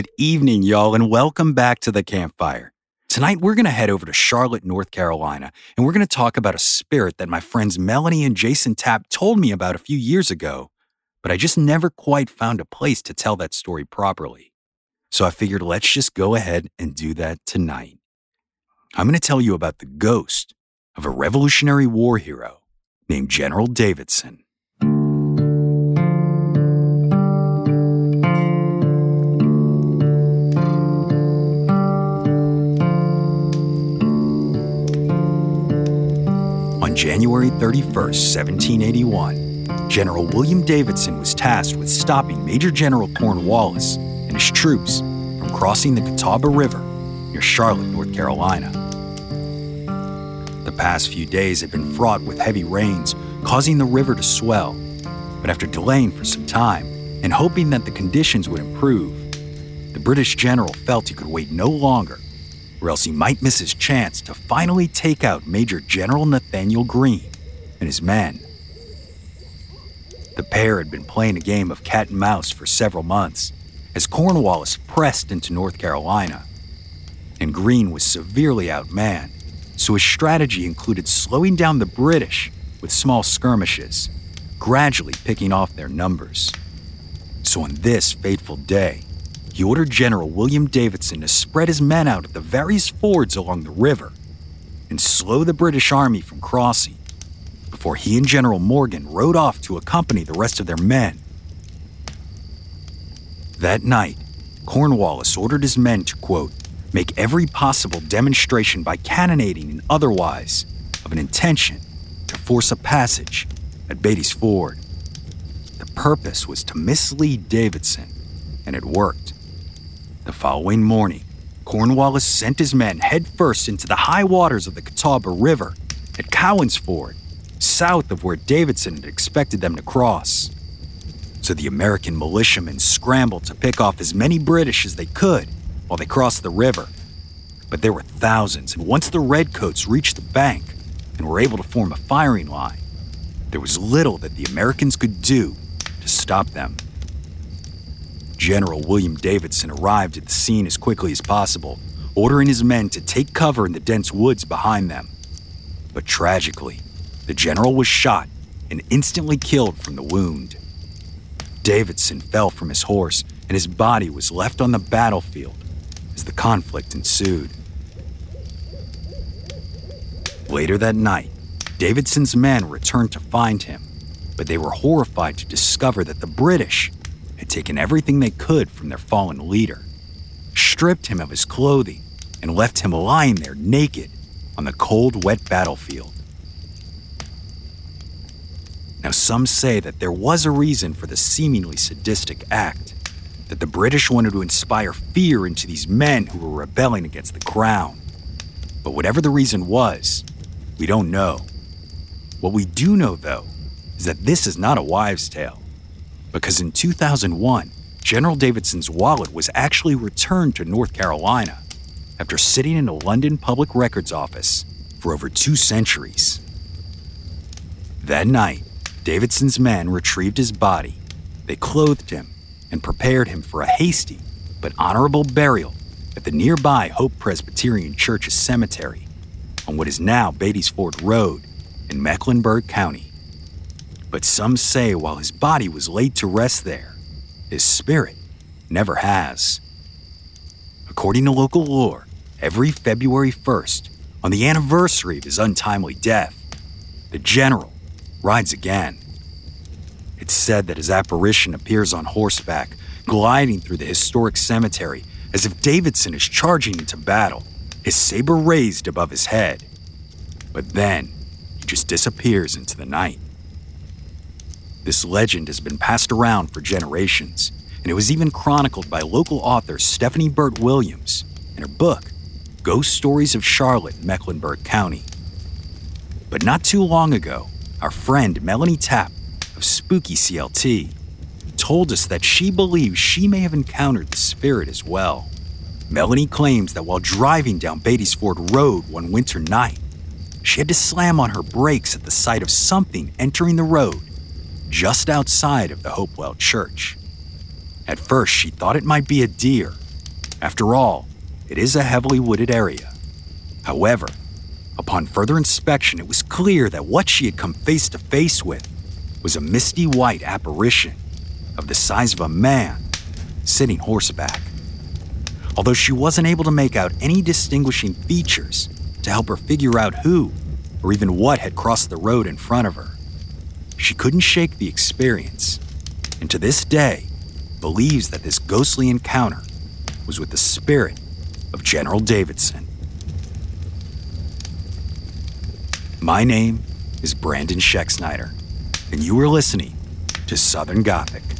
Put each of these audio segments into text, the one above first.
Good evening, y'all, and welcome back to the campfire. Tonight, we're going to head over to Charlotte, North Carolina, and we're going to talk about a spirit that my friends Melanie and Jason Tapp told me about a few years ago, but I just never quite found a place to tell that story properly. So I figured let's just go ahead and do that tonight. I'm going to tell you about the ghost of a Revolutionary War hero named General Davidson. On January 31, 1781, General William Davidson was tasked with stopping Major General Cornwallis and his troops from crossing the Catawba River near Charlotte, North Carolina. The past few days had been fraught with heavy rains, causing the river to swell. But after delaying for some time and hoping that the conditions would improve, the British general felt he could wait no longer or else he might miss his chance to finally take out Major General Nathaniel Greene and his men. The pair had been playing a game of cat and mouse for several months as Cornwallis pressed into North Carolina. And Greene was severely outmanned, so his strategy included slowing down the British with small skirmishes, gradually picking off their numbers. So on this fateful day, he ordered General William Davidson to spread his men out at the various fords along the river and slow the British army from crossing before he and General Morgan rode off to accompany the rest of their men. That night, Cornwallis ordered his men to, quote, make every possible demonstration by cannonading and otherwise of an intention to force a passage at Beatty's Ford. The purpose was to mislead Davidson, and it worked. The following morning, Cornwallis sent his men headfirst into the high waters of the Catawba River at Cowan's Ford, south of where Davidson had expected them to cross. So the American militiamen scrambled to pick off as many British as they could while they crossed the river. But there were thousands, and once the Redcoats reached the bank and were able to form a firing line, there was little that the Americans could do to stop them. General William Davidson arrived at the scene as quickly as possible, ordering his men to take cover in the dense woods behind them. But tragically, the general was shot and instantly killed from the wound. Davidson fell from his horse and his body was left on the battlefield as the conflict ensued. Later that night, Davidson's men returned to find him, but they were horrified to discover that the British had taken everything they could from their fallen leader, stripped him of his clothing, and left him lying there naked on the cold, wet battlefield. Now, some say that there was a reason for the seemingly sadistic act, that the British wanted to inspire fear into these men who were rebelling against the crown. But whatever the reason was, we don't know. What we do know, though, is that this is not a wives' tale. Because in 2001, General Davidson's wallet was actually returned to North Carolina after sitting in a London public records office for over two centuries. That night, Davidson's men retrieved his body. They clothed him and prepared him for a hasty but honorable burial at the nearby Hopewell Presbyterian Church's cemetery on what is now Beatties Ford Road in Mecklenburg County. But some say while his body was laid to rest there, his spirit never has. According to local lore, every February 1st, on the anniversary of his untimely death, the general rides again. It's said that his apparition appears on horseback, gliding through the historic cemetery as if Davidson is charging into battle, his saber raised above his head. But then, he just disappears into the night. This legend has been passed around for generations, and it was even chronicled by local author Stephanie Burt Williams in her book, Ghost Stories of Charlotte, Mecklenburg County. But not too long ago, our friend Melanie Tapp of Spooky CLT told us that she believes she may have encountered the spirit as well. Melanie claims that while driving down Beatties Ford Road one winter night, she had to slam on her brakes at the sight of something entering the road just outside of the Hopewell Church. At first, she thought it might be a deer. After all, it is a heavily wooded area. However, upon further inspection, it was clear that what she had come face to face with was a misty white apparition of the size of a man sitting horseback. Although she wasn't able to make out any distinguishing features to help her figure out who or even what had crossed the road in front of her, she couldn't shake the experience, and to this day believes that this ghostly encounter was with the spirit of General Davidson. My name is Brandon Schexnayder, and you are listening to Southern Gothic.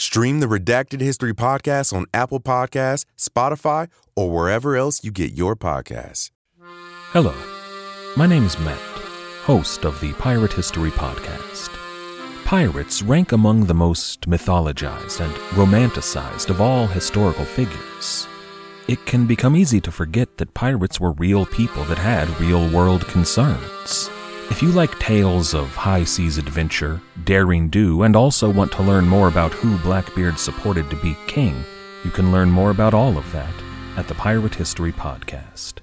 Stream the Redacted History Podcast on Apple Podcasts, Spotify, or wherever else you get your podcasts. Hello, my name is Matt, host of the Pirate History Podcast. Pirates rank among the most mythologized and romanticized of all historical figures. It can become easy to forget that pirates were real people that had real world concerns. If you like tales of high seas adventure, daring do, and also want to learn more about who Blackbeard supported to be king, you can learn more about all of that at the Pirate History Podcast.